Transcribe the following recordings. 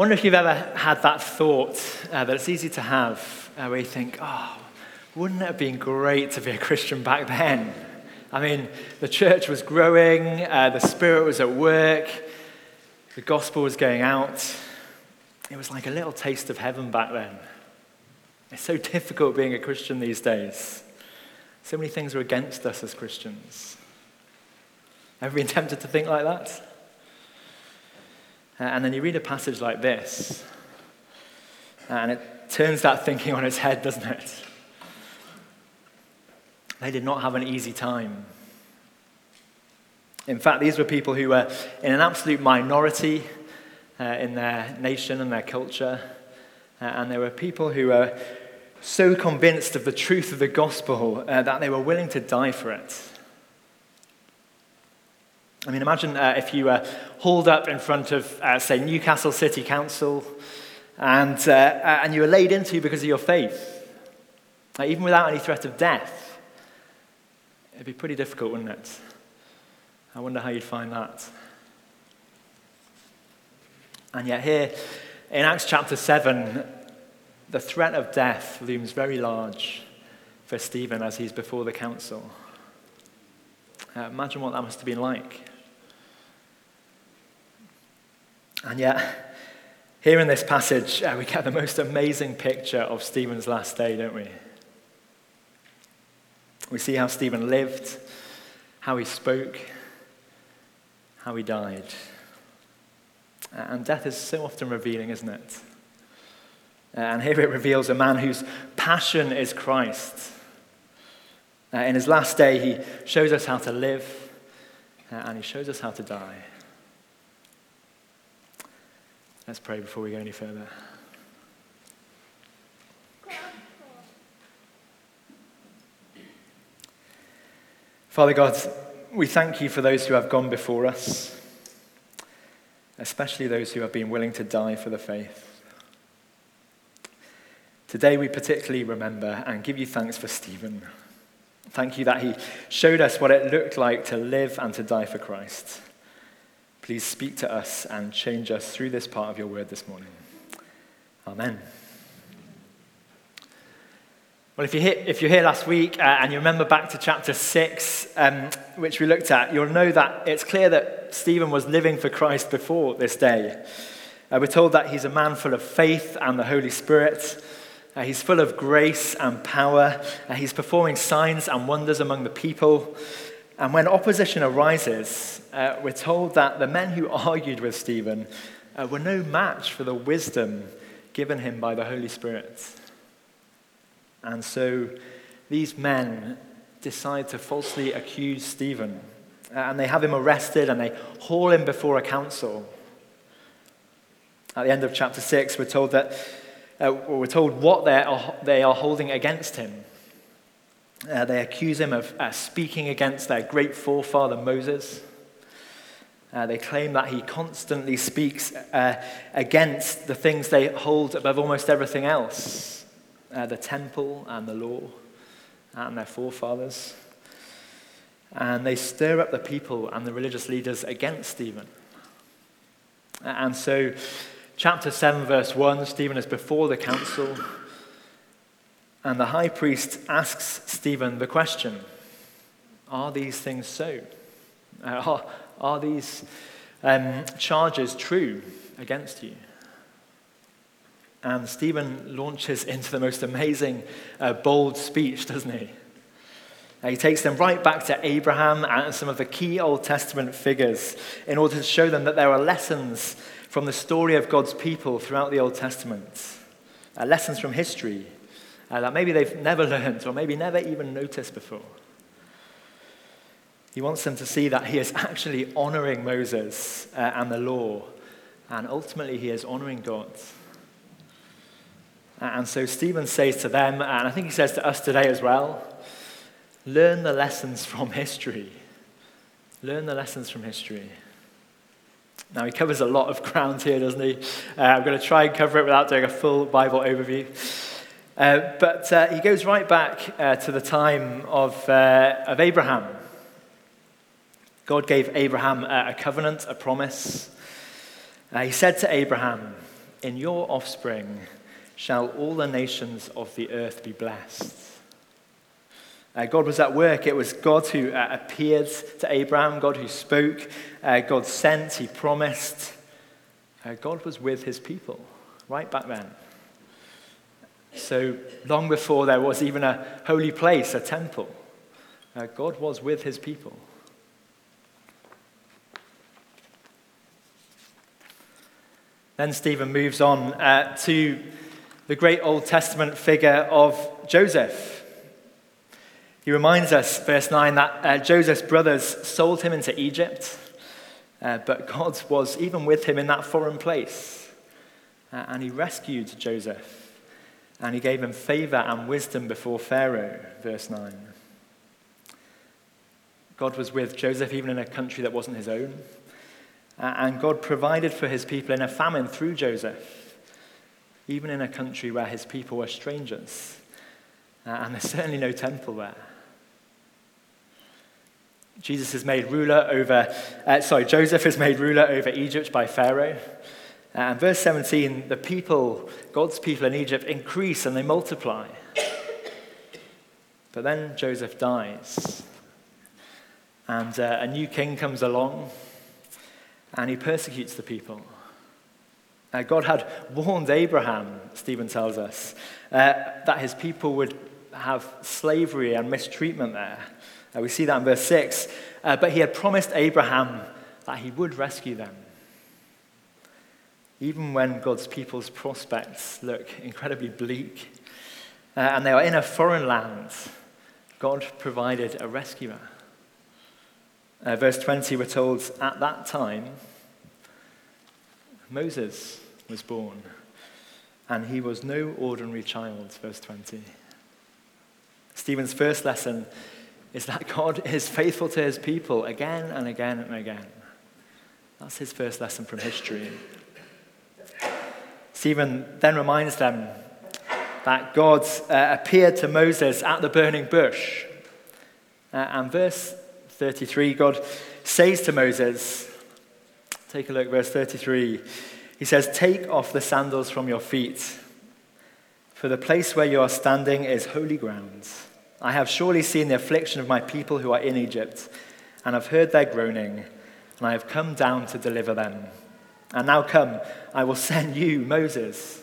wonder if you've ever had that thought uh, that it's easy to have uh, where you think, oh, wouldn't it have been great to be a Christian back then? I mean, the church was growing, uh, the Spirit was at work, the gospel was going out. It was like a little taste of heaven back then. It's so difficult being a Christian these days. So many things are against us as Christians. Ever been tempted to think like that? Uh, and then you read a passage like this, and it turns that thinking on its head, doesn't it? They did not have an easy time. In fact, these were people who were in an absolute minority uh, in their nation and their culture. Uh, and there were people who were so convinced of the truth of the gospel uh, that they were willing to die for it. I mean, imagine uh, if you were hauled up in front of, uh, say, Newcastle City Council and, uh, uh, and you were laid into because of your faith, even without any threat of death. It'd be pretty difficult, wouldn't it? I wonder how you'd find that. And yet, here in Acts chapter 7, the threat of death looms very large for Stephen as he's before the council. Uh, imagine what that must have been like. And yet, here in this passage, uh, we get the most amazing picture of Stephen's last day, don't we? We see how Stephen lived, how he spoke, how he died. And death is so often revealing, isn't it? And here it reveals a man whose passion is Christ. Uh, in his last day, he shows us how to live uh, and he shows us how to die. Let's pray before we go any further. Father God, we thank you for those who have gone before us, especially those who have been willing to die for the faith. Today we particularly remember and give you thanks for Stephen. Thank you that he showed us what it looked like to live and to die for Christ. Please speak to us and change us through this part of your word this morning. Amen. Well, if, you hit, if you're here last week uh, and you remember back to chapter 6, um, which we looked at, you'll know that it's clear that Stephen was living for Christ before this day. Uh, we're told that he's a man full of faith and the Holy Spirit. Uh, he's full of grace and power. Uh, he's performing signs and wonders among the people. And when opposition arises, uh, we're told that the men who argued with Stephen uh, were no match for the wisdom given him by the Holy Spirit. And so these men decide to falsely accuse Stephen. Uh, and they have him arrested and they haul him before a council. At the end of chapter 6, we're told that uh, we're told what they are, they are holding against him. Uh, they accuse him of uh, speaking against their great forefather Moses. Uh, they claim that he constantly speaks uh, against the things they hold above almost everything else uh, the temple and the law and their forefathers. And they stir up the people and the religious leaders against Stephen. And so, chapter 7, verse 1, Stephen is before the council. And the high priest asks Stephen the question Are these things so? Uh, are, are these um, charges true against you? And Stephen launches into the most amazing, uh, bold speech, doesn't he? Uh, he takes them right back to Abraham and some of the key Old Testament figures in order to show them that there are lessons from the story of God's people throughout the Old Testament, uh, lessons from history uh, that maybe they've never learned or maybe never even noticed before. He wants them to see that he is actually honoring Moses uh, and the law, and ultimately he is honoring God. And so Stephen says to them, and I think he says to us today as well learn the lessons from history. Learn the lessons from history. Now, he covers a lot of ground here, doesn't he? Uh, I'm going to try and cover it without doing a full Bible overview. Uh, but uh, he goes right back uh, to the time of, uh, of Abraham. God gave Abraham a covenant, a promise. Uh, he said to Abraham, In your offspring shall all the nations of the earth be blessed. Uh, God was at work. It was God who uh, appeared to Abraham, God who spoke, uh, God sent, He promised. Uh, God was with His people right back then. So long before there was even a holy place, a temple, uh, God was with His people. Then Stephen moves on uh, to the great Old Testament figure of Joseph. He reminds us, verse 9, that uh, Joseph's brothers sold him into Egypt, uh, but God was even with him in that foreign place. Uh, and he rescued Joseph, and he gave him favor and wisdom before Pharaoh, verse 9. God was with Joseph even in a country that wasn't his own. And God provided for his people in a famine through Joseph, even in a country where his people were strangers. And there's certainly no temple there. Jesus is made ruler over, uh, sorry, Joseph is made ruler over Egypt by Pharaoh. And verse 17, the people, God's people in Egypt, increase and they multiply. But then Joseph dies. And uh, a new king comes along and he persecutes the people. Uh, God had warned Abraham, Stephen tells us, uh, that his people would have slavery and mistreatment there. Uh, we see that in verse 6. Uh, but he had promised Abraham that he would rescue them. Even when God's people's prospects look incredibly bleak uh, and they are in a foreign land, God provided a rescuer. Uh, verse 20, we're told, at that time, Moses was born, and he was no ordinary child, verse 20. Stephen's first lesson is that God is faithful to his people again and again and again. That's his first lesson from history. Stephen then reminds them that God uh, appeared to Moses at the burning bush. Uh, and verse 33, God says to Moses, take a look, verse 33. He says, Take off the sandals from your feet, for the place where you are standing is holy ground. I have surely seen the affliction of my people who are in Egypt, and have heard their groaning, and I have come down to deliver them. And now come, I will send you, Moses,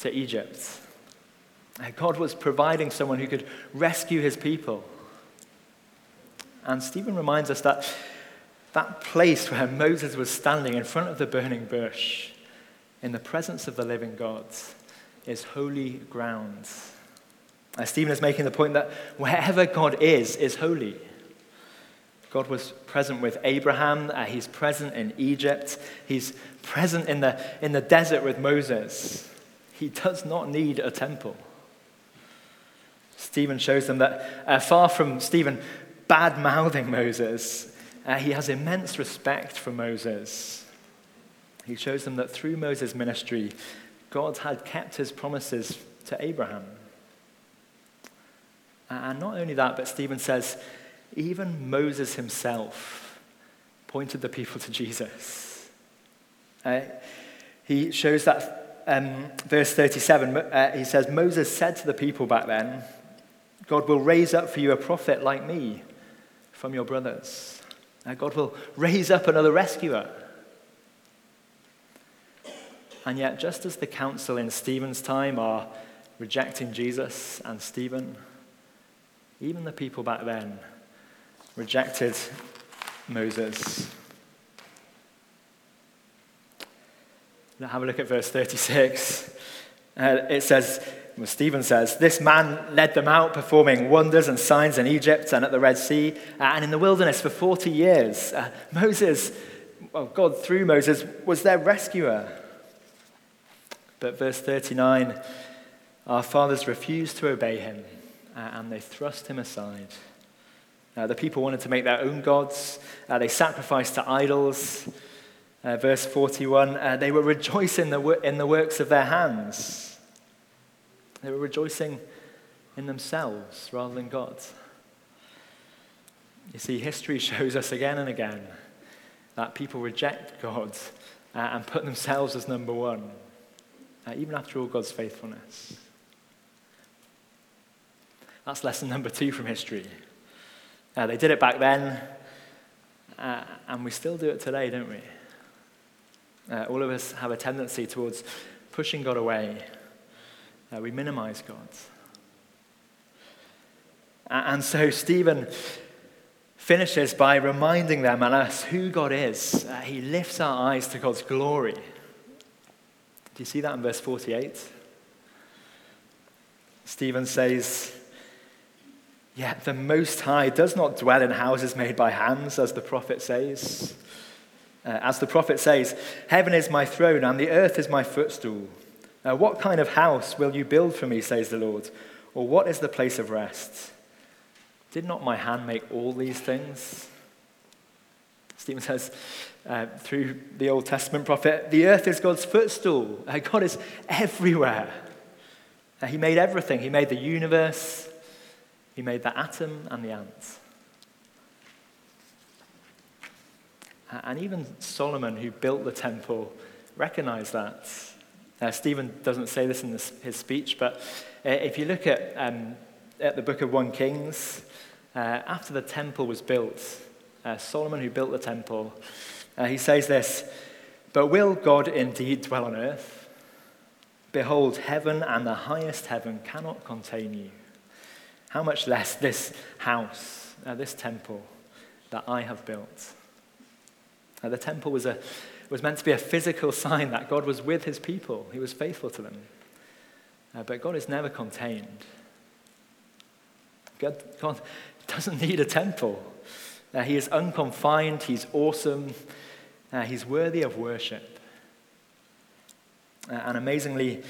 to Egypt. God was providing someone who could rescue his people. And Stephen reminds us that that place where Moses was standing in front of the burning bush, in the presence of the living God, is holy ground. Uh, Stephen is making the point that wherever God is, is holy. God was present with Abraham, uh, he's present in Egypt, he's present in the, in the desert with Moses. He does not need a temple. Stephen shows them that uh, far from Stephen bad mouthing Moses, uh, he has immense respect for Moses. He shows them that through Moses' ministry, God had kept his promises to Abraham. And not only that, but Stephen says, even Moses himself pointed the people to Jesus. Uh, he shows that, um, verse 37, uh, he says, Moses said to the people back then, God will raise up for you a prophet like me from your brothers. Uh, God will raise up another rescuer. And yet, just as the council in Stephen's time are rejecting Jesus and Stephen, even the people back then rejected Moses. Now have a look at verse 36. Uh, it says, well, Stephen says, This man led them out performing wonders and signs in Egypt and at the Red Sea uh, and in the wilderness for 40 years. Uh, Moses, well, God through Moses, was their rescuer. But verse 39 our fathers refused to obey him uh, and they thrust him aside. The people wanted to make their own gods. Uh, they sacrificed to idols. Uh, verse 41 uh, they were rejoicing in the, in the works of their hands. They were rejoicing in themselves rather than God. You see, history shows us again and again that people reject God uh, and put themselves as number one. uh, even after all God's faithfulness. That's lesson number two from history. Uh, they did it back then, uh, and we still do it today, don't we? Uh, all of us have a tendency towards pushing God away. Uh, we minimize God. And so Stephen finishes by reminding them and us who God is. Uh, he lifts our eyes to God's glory. Do you see that in verse 48? Stephen says, Yet the Most High does not dwell in houses made by hands, as the prophet says. Uh, as the prophet says, Heaven is my throne and the earth is my footstool. Uh, what kind of house will you build for me, says the Lord? Or what is the place of rest? Did not my hand make all these things? Stephen says, uh, through the Old Testament prophet, the earth is God's footstool. Uh, God is everywhere. Uh, he made everything. He made the universe, he made the atom and the ants. And even Solomon, who built the temple, recognized that. Uh, Stephen doesn't say this in this, his speech, but uh, if you look at, um, at the book of 1 Kings, uh, after the temple was built, uh, Solomon, who built the temple, uh, he says this But will God indeed dwell on earth? Behold, heaven and the highest heaven cannot contain you. How much less this house, uh, this temple that I have built? Uh, the temple was, a, was meant to be a physical sign that God was with his people, he was faithful to them. Uh, but God is never contained. God, God doesn't need a temple. Uh, he is unconfined, he's awesome, uh, he's worthy of worship. Uh, and amazingly,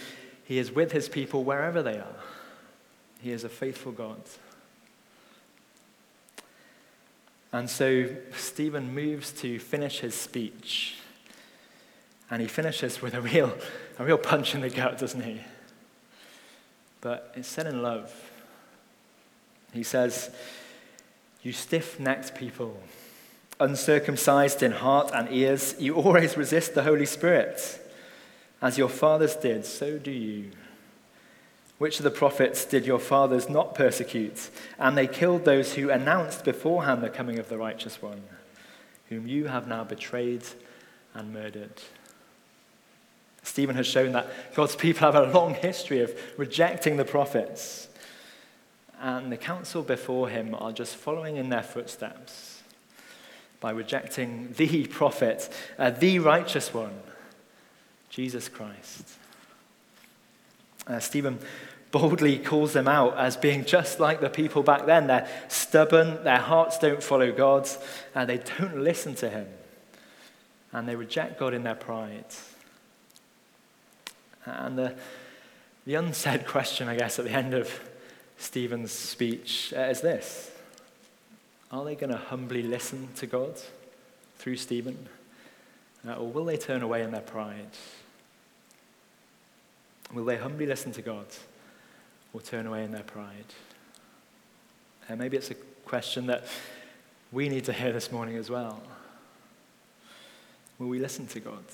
he is with his people wherever they are. He is a faithful God. And so Stephen moves to finish his speech. And he finishes with a real, a real punch in the gut, doesn't he? But it's said in love. He says, You stiff necked people, uncircumcised in heart and ears, you always resist the Holy Spirit. As your fathers did, so do you. Which of the prophets did your fathers not persecute? And they killed those who announced beforehand the coming of the righteous one, whom you have now betrayed and murdered. Stephen has shown that God's people have a long history of rejecting the prophets. And the council before him are just following in their footsteps by rejecting the prophet, uh, the righteous one, Jesus Christ. Uh, Stephen boldly calls them out as being just like the people back then. They're stubborn, their hearts don't follow God's, and they don't listen to Him. And they reject God in their pride. And the, the unsaid question, I guess, at the end of Stephen's speech uh, is this Are they going to humbly listen to God through Stephen? Uh, or will they turn away in their pride? Will they humbly listen to God or turn away in their pride? And maybe it's a question that we need to hear this morning as well. Will we listen to God?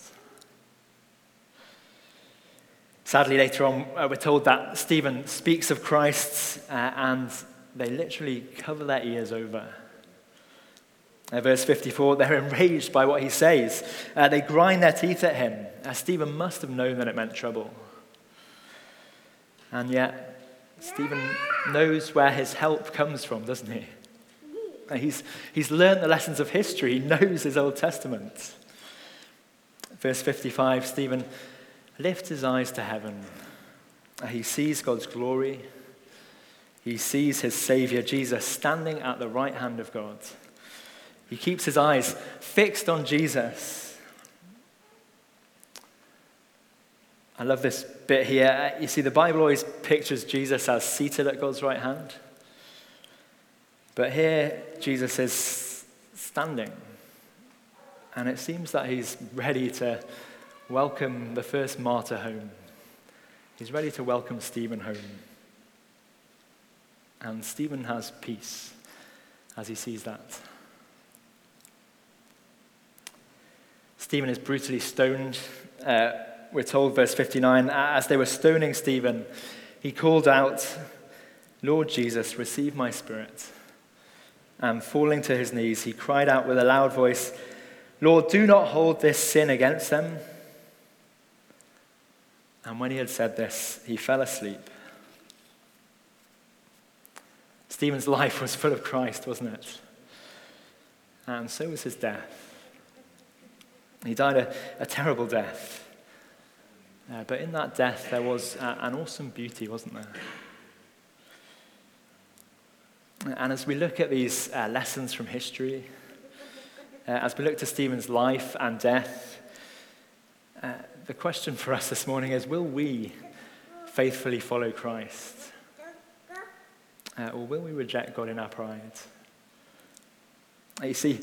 Sadly, later on, uh, we're told that Stephen speaks of Christ uh, and they literally cover their ears over. Uh, verse 54, they're enraged by what he says. Uh, they grind their teeth at him. Uh, Stephen must have known that it meant trouble. And yet, Stephen knows where his help comes from, doesn't he? He's, he's learned the lessons of history, he knows his Old Testament. Verse 55 Stephen lifts his eyes to heaven. He sees God's glory. He sees his Savior, Jesus, standing at the right hand of God. He keeps his eyes fixed on Jesus. I love this bit here. You see, the Bible always pictures Jesus as seated at God's right hand. But here, Jesus is standing. And it seems that he's ready to welcome the first martyr home. He's ready to welcome Stephen home. And Stephen has peace as he sees that. Stephen is brutally stoned. Uh, we're told, verse 59, as they were stoning Stephen, he called out, Lord Jesus, receive my spirit. And falling to his knees, he cried out with a loud voice, Lord, do not hold this sin against them. And when he had said this, he fell asleep. Stephen's life was full of Christ, wasn't it? And so was his death. He died a, a terrible death. Uh, but in that death, there was uh, an awesome beauty, wasn't there? And as we look at these uh, lessons from history, uh, as we look to Stephen's life and death, uh, the question for us this morning is will we faithfully follow Christ? Uh, or will we reject God in our pride? You see,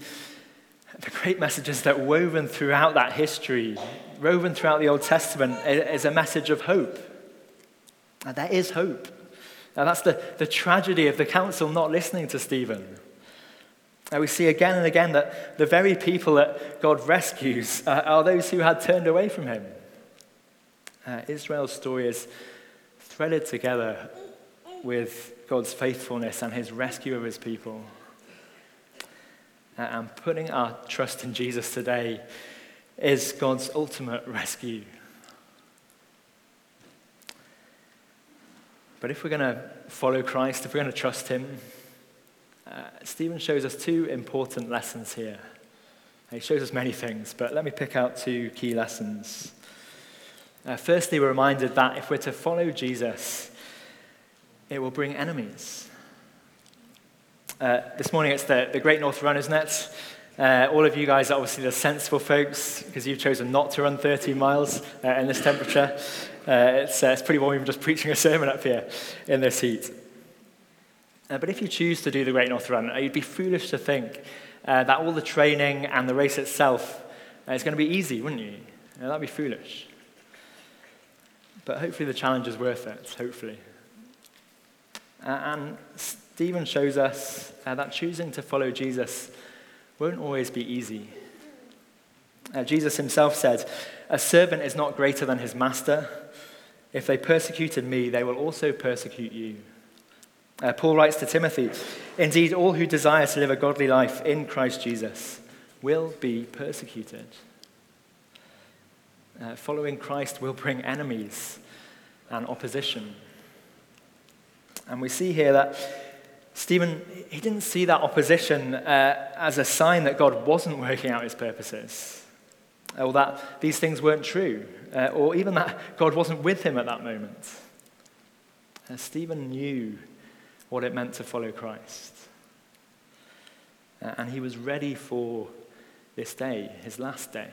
the great messages that woven throughout that history, woven throughout the Old Testament, is a message of hope. And there is hope. Now, that's the, the tragedy of the council not listening to Stephen. And we see again and again that the very people that God rescues uh, are those who had turned away from him. Uh, Israel's story is threaded together with God's faithfulness and his rescue of his people. Uh, and putting our trust in Jesus today is God's ultimate rescue. But if we're going to follow Christ, if we're going to trust him, uh, Stephen shows us two important lessons here. He shows us many things, but let me pick out two key lessons. Uh, firstly, we're reminded that if we're to follow Jesus, it will bring enemies. Uh, this morning it's the, the Great North Run, isn't it? Uh, all of you guys are obviously the sensible folks because you've chosen not to run 13 miles uh, in this temperature. Uh, it's, uh, it's pretty warm even just preaching a sermon up here in this heat. Uh, but if you choose to do the Great North Run, you'd be foolish to think that all the training and the race itself is going to be easy, wouldn't you? that'd be foolish. But hopefully the challenge is worth it, hopefully. and Stephen shows us uh, that choosing to follow Jesus won't always be easy. Uh, Jesus himself said, A servant is not greater than his master. If they persecuted me, they will also persecute you. Uh, Paul writes to Timothy, Indeed, all who desire to live a godly life in Christ Jesus will be persecuted. Uh, following Christ will bring enemies and opposition. And we see here that Stephen, he didn't see that opposition uh, as a sign that God wasn't working out his purposes, or that these things weren't true, uh, or even that God wasn't with him at that moment. Uh, Stephen knew what it meant to follow Christ. Uh, and he was ready for this day, his last day.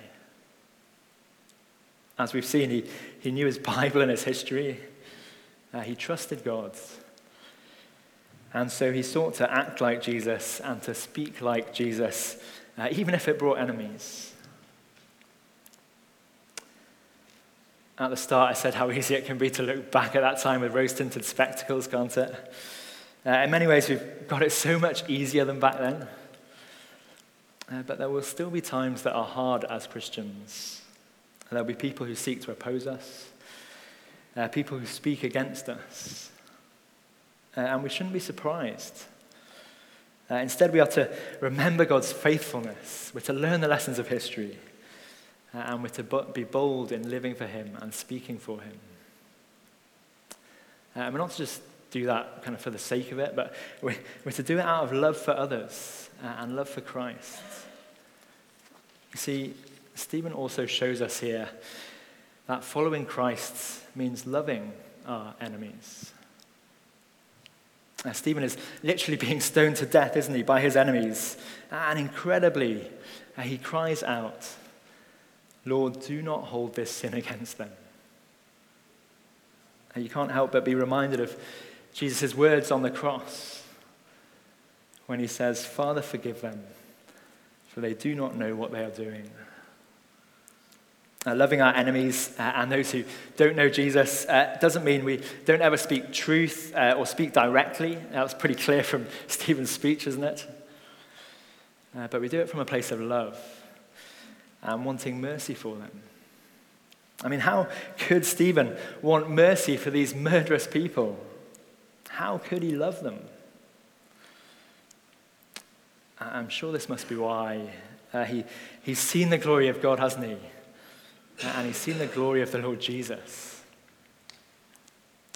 As we've seen, he, he knew his Bible and his history. Uh, he trusted God. And so he sought to act like Jesus and to speak like Jesus, uh, even if it brought enemies. At the start, I said how easy it can be to look back at that time with rose tinted spectacles, can't it? Uh, in many ways, we've got it so much easier than back then. Uh, but there will still be times that are hard as Christians. There'll be people who seek to oppose us, uh, people who speak against us. Uh, and we shouldn't be surprised. Uh, instead, we are to remember God's faithfulness. We're to learn the lessons of history. Uh, and we're to be bold in living for Him and speaking for Him. Uh, and we're not to just do that kind of for the sake of it, but we're, we're to do it out of love for others uh, and love for Christ. You see, Stephen also shows us here that following Christ means loving our enemies. Uh, Stephen is literally being stoned to death, isn't he, by his enemies. And incredibly, uh, he cries out, Lord, do not hold this sin against them. Uh, you can't help but be reminded of Jesus' words on the cross when he says, Father, forgive them, for they do not know what they are doing. Uh, loving our enemies uh, and those who don't know Jesus uh, doesn't mean we don't ever speak truth uh, or speak directly. That's pretty clear from Stephen's speech, isn't it? Uh, but we do it from a place of love and wanting mercy for them. I mean, how could Stephen want mercy for these murderous people? How could he love them? I'm sure this must be why. Uh, he, he's seen the glory of God, hasn't he? And he's seen the glory of the Lord Jesus.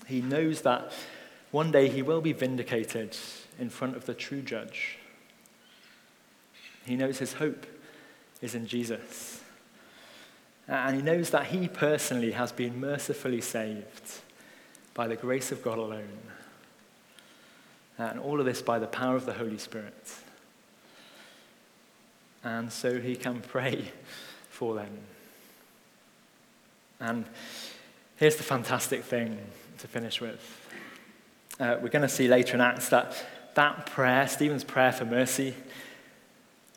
He knows that one day he will be vindicated in front of the true judge. He knows his hope is in Jesus. And he knows that he personally has been mercifully saved by the grace of God alone. And all of this by the power of the Holy Spirit. And so he can pray for them. And here's the fantastic thing to finish with. Uh, we're going to see later in Acts that that prayer, Stephen's prayer for mercy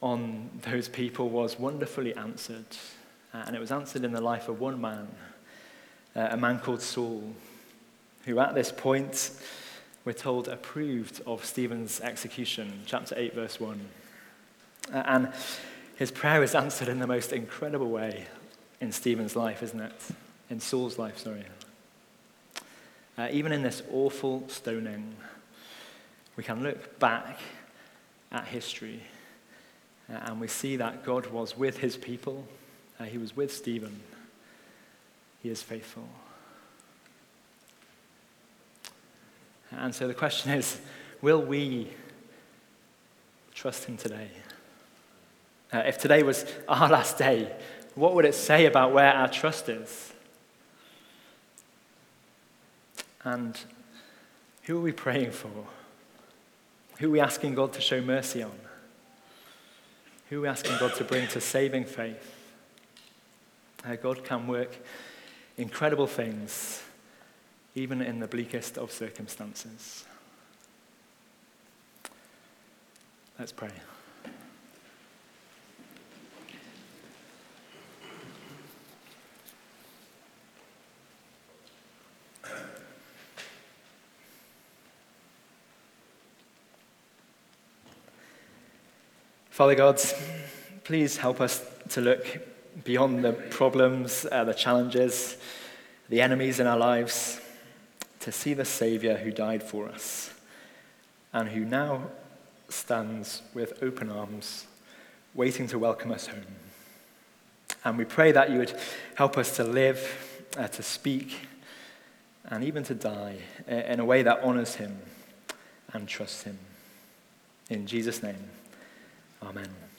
on those people, was wonderfully answered. Uh, and it was answered in the life of one man, uh, a man called Saul, who at this point, we're told, approved of Stephen's execution, chapter 8, verse 1. Uh, and his prayer is answered in the most incredible way in Stephen's life, isn't it? In Saul's life, sorry. Uh, even in this awful stoning, we can look back at history uh, and we see that God was with his people. Uh, he was with Stephen. He is faithful. And so the question is will we trust him today? Uh, if today was our last day, what would it say about where our trust is? And who are we praying for? Who are we asking God to show mercy on? Who are we asking God to bring to saving faith? How God can work incredible things, even in the bleakest of circumstances. Let's pray. Father God, please help us to look beyond the problems, uh, the challenges, the enemies in our lives, to see the Savior who died for us and who now stands with open arms, waiting to welcome us home. And we pray that you would help us to live, uh, to speak, and even to die in a way that honors him and trusts him. In Jesus' name. Amen.